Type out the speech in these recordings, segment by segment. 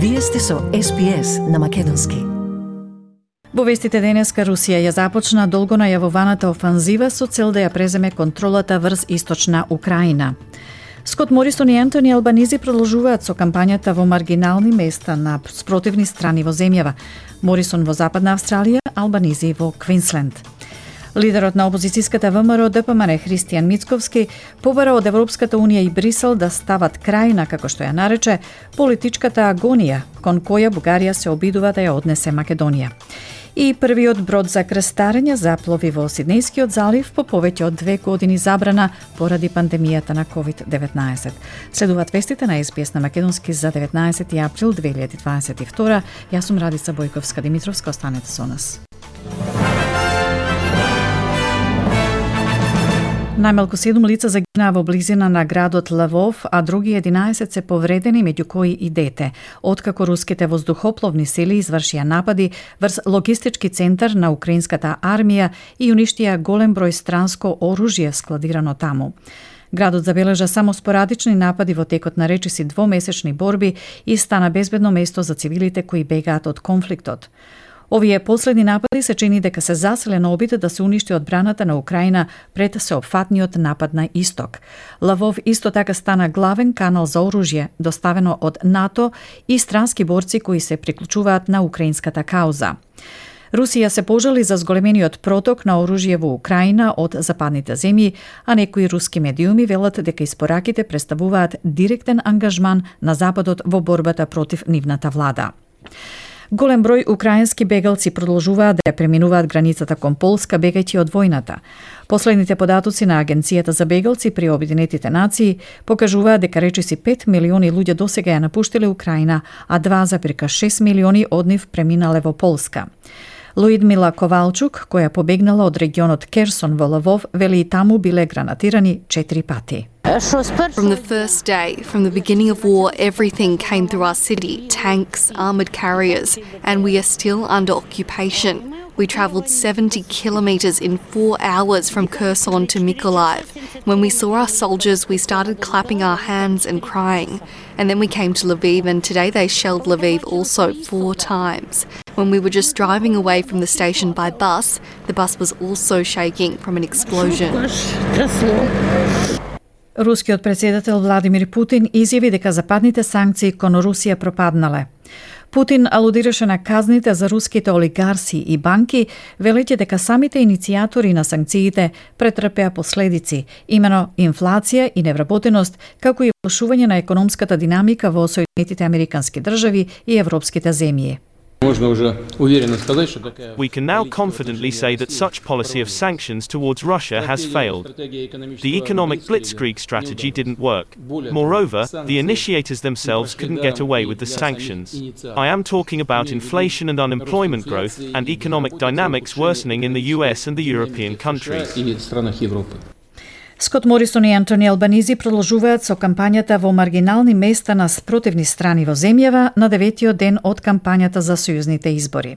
Вие сте со SPS на Македонски. Во вестите денеска Русија ја започна долго најавуваната офанзива со цел да ја преземе контролата врз источна Украина. Скот Морисон и Антони Албанизи продолжуваат со кампањата во маргинални места на спротивни страни во земјава. Морисон во Западна Австралија, Албанизи во Квинсленд. Лидерот на опозицијската ВМРО ДПМН Христијан Мицковски побара од Европската унија и Брисел да стават крај на, како што ја нарече, политичката агонија кон која Бугарија се обидува да ја однесе Македонија. И првиот брод за крстарење заплови во Сиднејскиот залив по повеќе од две години забрана поради пандемијата на COVID-19. Следуваат вестите на СПС на Македонски за 19 април 2022. Јас сум Радица Бојковска Димитровска, останете со нас. Најмалку 7 лица загинаа во близина на градот Лавов, а други 11 се повредени, меѓу кои и дете, откако руските воздухопловни сили извршија напади врз логистички центар на украинската армија и уништија голем број странско оружје складирано таму. Градот забележа само спорадични напади во текот на речиси двомесечни борби и стана безбедно место за цивилите кои бегаат од конфликтот. Овие последни напади се чини дека се заселен обид да се уништи одбраната на Украина пред сеопфатниот напад на Исток. Лавов исто така стана главен канал за оружје, доставено од НАТО и странски борци кои се приклучуваат на украинската кауза. Русија се пожали за зголемениот проток на оружје во Украина од западните земји, а некои руски медиуми велат дека испораките представуваат директен ангажман на Западот во борбата против нивната влада. Голем број украински бегалци продолжуваат да ја преминуваат границата кон Полска бегајќи од војната. Последните податоци на Агенцијата за бегалци при Обединетите нации покажуваат дека речиси 5 милиони луѓе досега ја напуштиле Украина, а 2,6 милиони од нив преминале во Полска. Луидмила Ковалчук, која побегнала од регионот Керсон во Лавов, вели и таму биле гранатирани четири пати. From the first day, from the beginning of war, everything came through our city tanks, armoured carriers, and we are still under occupation. We travelled 70 kilometres in four hours from Kherson to Mykolaiv. When we saw our soldiers, we started clapping our hands and crying. And then we came to Lviv, and today they shelled Lviv also four times. When we were just driving away from the station by bus, the bus was also shaking from an explosion. Рускиот председател Владимир Путин изјави дека западните санкции кон Русија пропаднале. Путин алудираше на казните за руските олигарси и банки, велејќи дека самите иницијатори на санкциите претрпеа последици, имено инфлација и невработеност, како и влошување на економската динамика во Соединетите Американски држави и европските земји. We can now confidently say that such policy of sanctions towards Russia has failed. The economic blitzkrieg strategy didn't work. Moreover, the initiators themselves couldn't get away with the sanctions. I am talking about inflation and unemployment growth and economic dynamics worsening in the US and the European countries. Скот Морисон и Антони Албанизи продолжуваат со кампањата во маргинални места на спротивни страни во земјава на деветиот ден од кампањата за сојузните избори.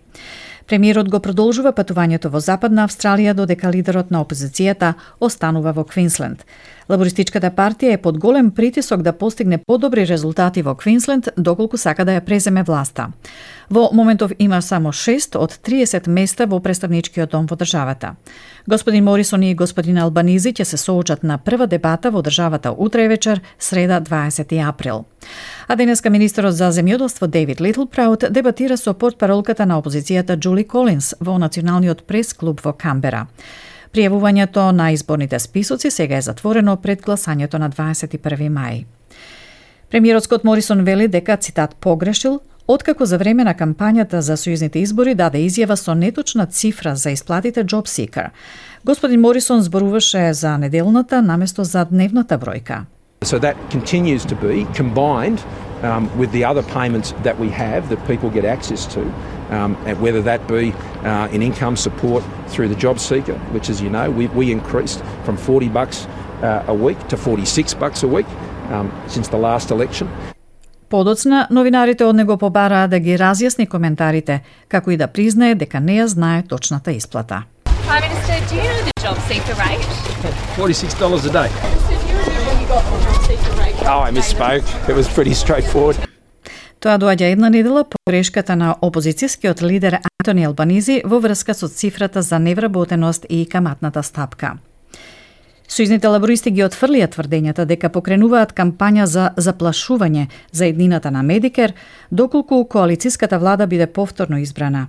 Премиерот го продолжува патувањето во Западна Австралија додека лидерот на опозицијата останува во Квинсленд. Лабористичката партија е под голем притисок да постигне подобри резултати во Квинсленд доколку сака да ја преземе власта. Во моментов има само 6 од 30 места во представничкиот дом во државата. Господин Морисон и господин Албанизи ќе се соочат на прва дебата во државата утре вечер, среда 20 април. А денеска министерот за земјоделство Дейвид Литлпраут дебатира со портпаролката на опозицијата Джули Колинс во Националниот прес-клуб во Камбера. Пријавувањето на изборните списоци сега е затворено пред гласањето на 21 мај. Премиерот Скот Морисон вели дека, цитат, погрешил, откако за време на кампањата за сојузните избори даде изјава со неточна цифра за исплатите Job Seeker. Господин Морисон зборуваше за неделната наместо за дневната бројка. So that continues to be combined um, with the other payments that we have that people get access to, um, and whether that be uh, in income support through the job seeker, which, as you know, we, we increased from 40 bucks uh, a week to 46 bucks a week um, since the last election. Подоцна, новинарите од него побараа да ги разјасни коментарите, како и да признае дека не ја знае точната исплата. Prime Minister, do you know the job seeker rate? $46 a day. So do you remember when you got the job seeker rate? Oh, I misspoke. It was pretty straightforward. Тоа доаѓа една недела по грешката на опозицијскиот лидер Антони Албанизи во врска со цифрата за невработеност и каматната стапка. Сојзните лабористи ги отфрлија тврдењата дека покренуваат кампања за заплашување за еднината на Медикер, доколку коалициската влада биде повторно избрана.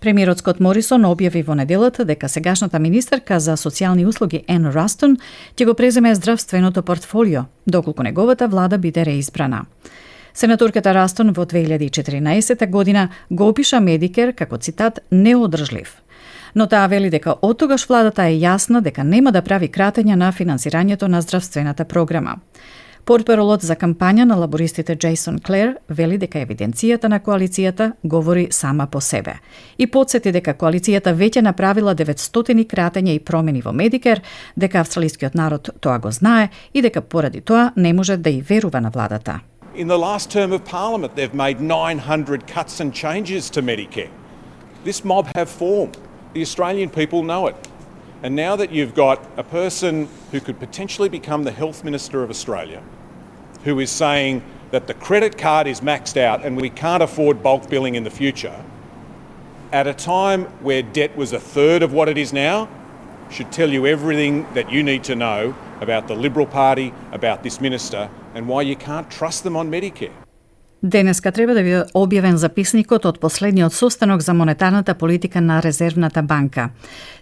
Премиерот Скот Морисон објави во неделата дека сегашната министерка за социјални услуги Ен Растон ќе го преземе здравственото портфолио, доколку неговата влада биде реизбрана. Сенаторката Растон во 2014 година го опиша Медикер како цитат неодржлив. Но таа вели дека од тогаш владата е јасна дека нема да прави кратења на финансирањето на здравствената програма. Портперолот за кампања на лабористите Джейсон Клер вели дека евиденцијата на коалицијата говори сама по себе. И подсети дека коалицијата веќе направила 900 кратења и промени во Медикер, дека австралискиот народ тоа го знае и дека поради тоа не може да и верува на владата. In the last term of Parliament, they've made 900 cuts and changes to Medicare. This mob have form. The Australian people know it. And now that you've got a person who could potentially become the Health Minister of Australia, who is saying that the credit card is maxed out and we can't afford bulk billing in the future, at a time where debt was a third of what it is now, should tell you everything that you need to know about the Liberal Party, about this minister, and why you can't trust them on Medicare. Денеска треба да биде објавен записникот од последниот состанок за монетарната политика на Резервната банка.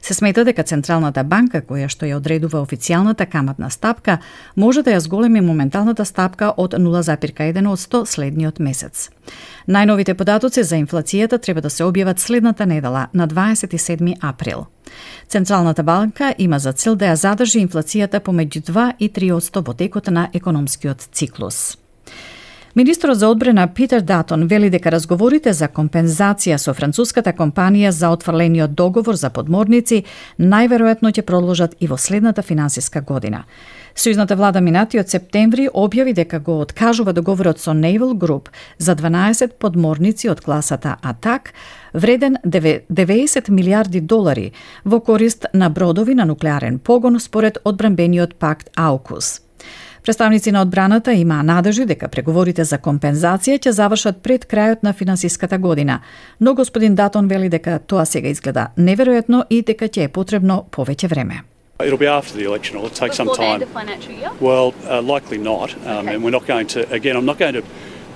Се смета дека Централната банка, која што ја одредува официјалната каматна стапка, може да ја зголеми моменталната стапка од 0,1 од 100 следниот месец. Најновите податоци за инфлацијата треба да се објават следната недела на 27 април. Централната банка има за цел да ја задржи инфлацијата помеѓу 2 и 3 во текот на економскиот циклус. Министрот за одбрана Питер Датон вели дека разговорите за компензација со француската компанија за отфрлениот договор за подморници најверојатно ќе продолжат и во следната финансиска година. Сојузната влада минатиот септември објави дека го откажува договорот со Naval Group за 12 подморници од класата Атак, вреден 90 милиарди долари во корист на бродови на нуклеарен погон според одбранбениот пакт АУКУС. Представници на одбраната имаа надежи дека преговорите за компензација ќе завршат пред крајот на финансиската година, но господин Датон вели дека тоа сега изгледа неверојатно и дека ќе е потребно повеќе време. It'll be after the election. It'll take some Before the time. end of financial year? Well, uh, likely not. Um, Okay. And we're not going to, again, I'm not going to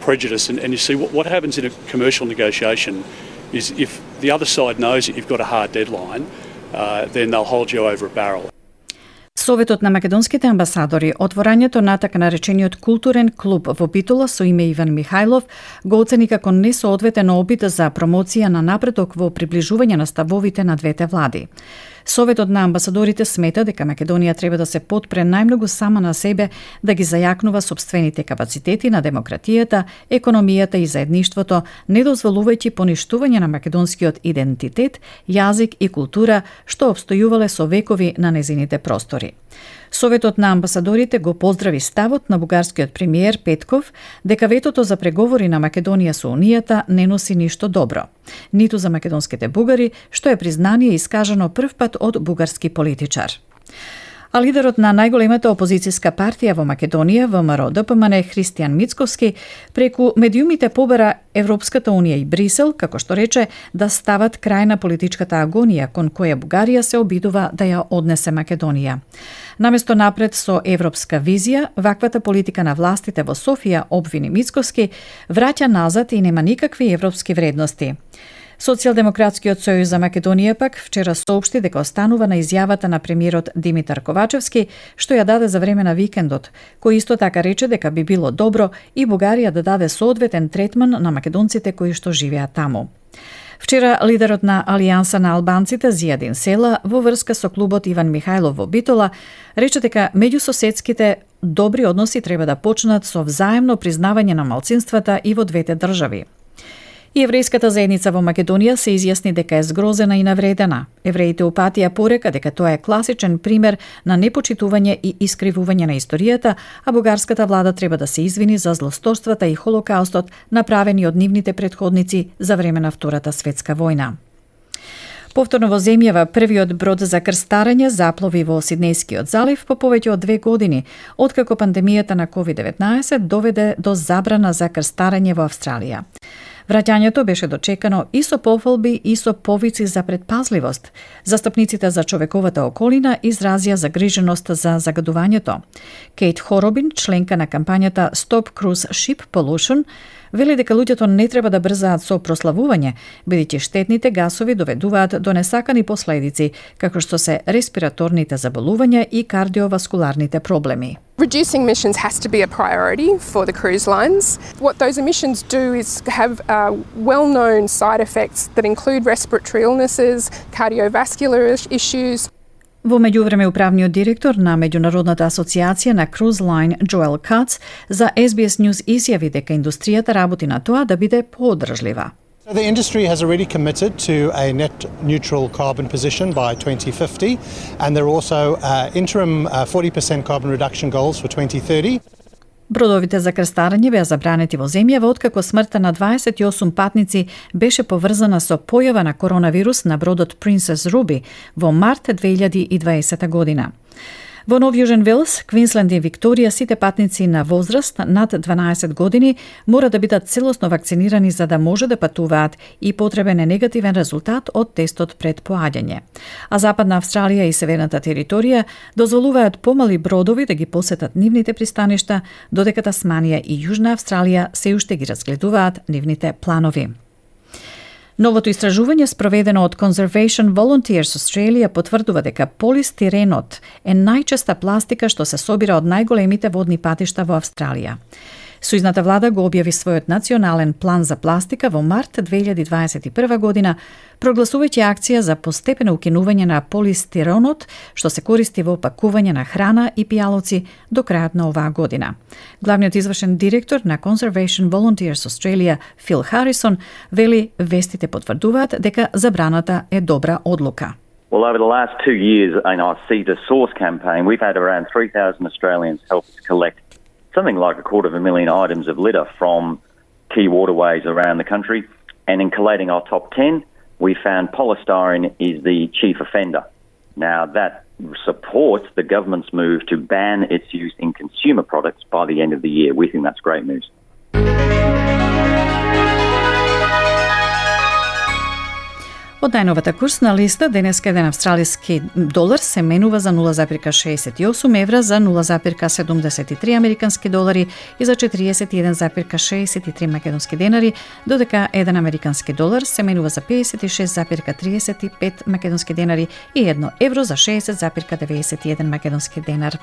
prejudice. And, and you see, what, what happens in a commercial negotiation is if the other side knows that you've got a hard deadline, uh, then they'll hold you over a barrel. Советот на македонските амбасадори отворањето на така наречениот културен клуб во Битола со име Иван Михајлов го оцени како несоодветен обид за промоција на напредок во приближување на ставовите на двете влади. Советот на амбасадорите смета дека Македонија треба да се подпре најмногу сама на себе да ги зајакнува собствените капацитети на демократијата, економијата и заедништвото, не дозволувајќи поништување на македонскиот идентитет, јазик и култура што обстојувале со векови на незините простори. Советот на амбасадорите го поздрави ставот на бугарскиот премиер Петков дека ветото за преговори на Македонија со Унијата не носи ништо добро, ниту за македонските бугари, што е признание искажано првпат од бугарски политичар. А лидерот на најголемата опозицијска партија во Македонија, ВМРО ДПМН Христијан Мицковски, преку медиумите побара Европската Унија и Брисел, како што рече, да стават крај на политичката агонија кон која Бугарија се обидува да ја однесе Македонија. Наместо напред со европска визија, ваквата политика на властите во Софија, обвини Мицковски, враќа назад и нема никакви европски вредности. Социјалдемократскиот сојуз за Македонија пак вчера соопшти дека останува на изјавата на премиерот Димитар Ковачевски, што ја даде за време на викендот, кој исто така рече дека би било добро и Бугарија да даде соодветен третман на македонците кои што живеат таму. Вчера лидерот на Алијанса на албанците Зијадин Села во врска со клубот Иван Михајлов во Битола рече дека меѓусоседските добри односи треба да почнат со взаемно признавање на малцинствата и во двете држави. И еврејската заедница во Македонија се изјасни дека е згрозена и навредена. Евреите упатија порека дека тоа е класичен пример на непочитување и искривување на историјата, а бугарската влада треба да се извини за злосторствата и холокаустот направени од нивните предходници за време на Втората светска војна. Повторно во земјава првиот брод за крстарење заплови во Сиднејскиот залив по повеќе од две години, откако пандемијата на COVID-19 доведе до забрана за крстарење во Австралија. Враќањето беше дочекано и со пофолби и со повици за предпазливост. Застапниците за човековата околина изразија загриженост за загадувањето. Кейт Хоробин, членка на кампањата Stop Cruise Ship Pollution, вели дека луѓето не треба да брзаат со прославување, бидејќи штетните гасови доведуваат до несакани последици, како што се респираторните заболувања и кардиоваскуларните проблеми. Reducing emissions has to be a priority for the cruise lines. What those emissions do is have uh, well known side effects that include respiratory illnesses, cardiovascular issues, Во меѓувреме управниот директор на меѓународната асоциација на Cruise Line Joel Katz за SBS News изјави дека индустријата работи на тоа да биде поддржлива. So the industry has already committed to a net neutral carbon position by 2050, and there are also uh, interim uh, 40% carbon reduction goals for 2030. Бродовите за крстарење беа забранети во земјава откако смртта на 28 патници беше поврзана со појава на коронавирус на бродот Princess Ruby во март 2020 година. Во Нов Јужен Велс, Квинсленд и Викторија сите патници на возраст над 12 години мора да бидат целосно вакцинирани за да може да патуваат и потребен е негативен резултат од тестот пред поаѓање. А Западна Австралија и Северната територија дозволуваат помали бродови да ги посетат нивните пристаништа, додека Тасманија и Јужна Австралија се уште ги разгледуваат нивните планови. Новото истражување спроведено од Conservation Volunteers Australia потврдува дека полистиренот е најчеста пластика што се собира од најголемите водни патишта во Австралија. Сојзната влада го објави својот национален план за пластика во март 2021 година, прогласувајќи акција за постепено укинување на полистиронот, што се користи во пакување на храна и пијалоци до крајот на оваа година. Главниот извршен директор на Conservation Volunteers Australia, Фил Харисон, вели вестите потврдуваат дека забраната е добра одлука. Well, over the last two years in our Sea to Source campaign, we've had around 3,000 Australians help collect something like a quarter of a million items of litter from key waterways around the country. And in collating our top 10, we found polystyrene is the chief offender. Now, that supports the government's move to ban its use in consumer products by the end of the year. We think that's great news. Од најновата курсна листа, денеска еден австралиски долар се менува за 0,68 евра, за 0,73 американски долари и за 41,63 македонски денари, додека еден американски долар се менува за 56,35 македонски денари и едно евро за 60,91 македонски денар.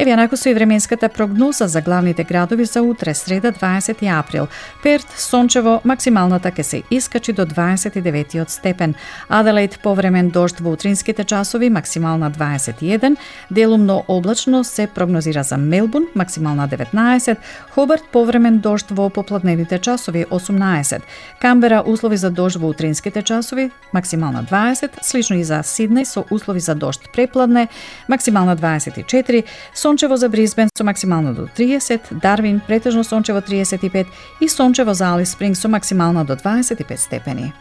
Еве јанако со и временската прогноза за главните градови за утре, среда 20 април. Перт, сончево, максималната ќе се искачи до 29 степен. Аделаид повремен дожд во утринските часови, максимална 21. Делумно облачно се прогнозира за Мелбун, максимална 19. Хобарт повремен дожд во попладневните часови, 18. Камбера услови за дожд во утринските часови, максимална 20. Слично и за Сиднеј со услови за дожд препладне, максимална 24. Сончево за Брисбен со максимално до 30, Дарвин претежно сончево 35 и сончево за Алис Спринг со максимално до 25 степени.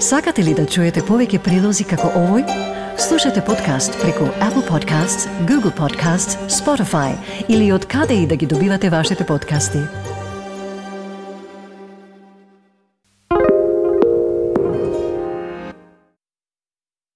Сакате ли да чуете повеќе прилози како овој? Слушате подкаст преку Apple Podcasts, Google Podcasts, Spotify или од каде и да ги добивате вашите подкасти.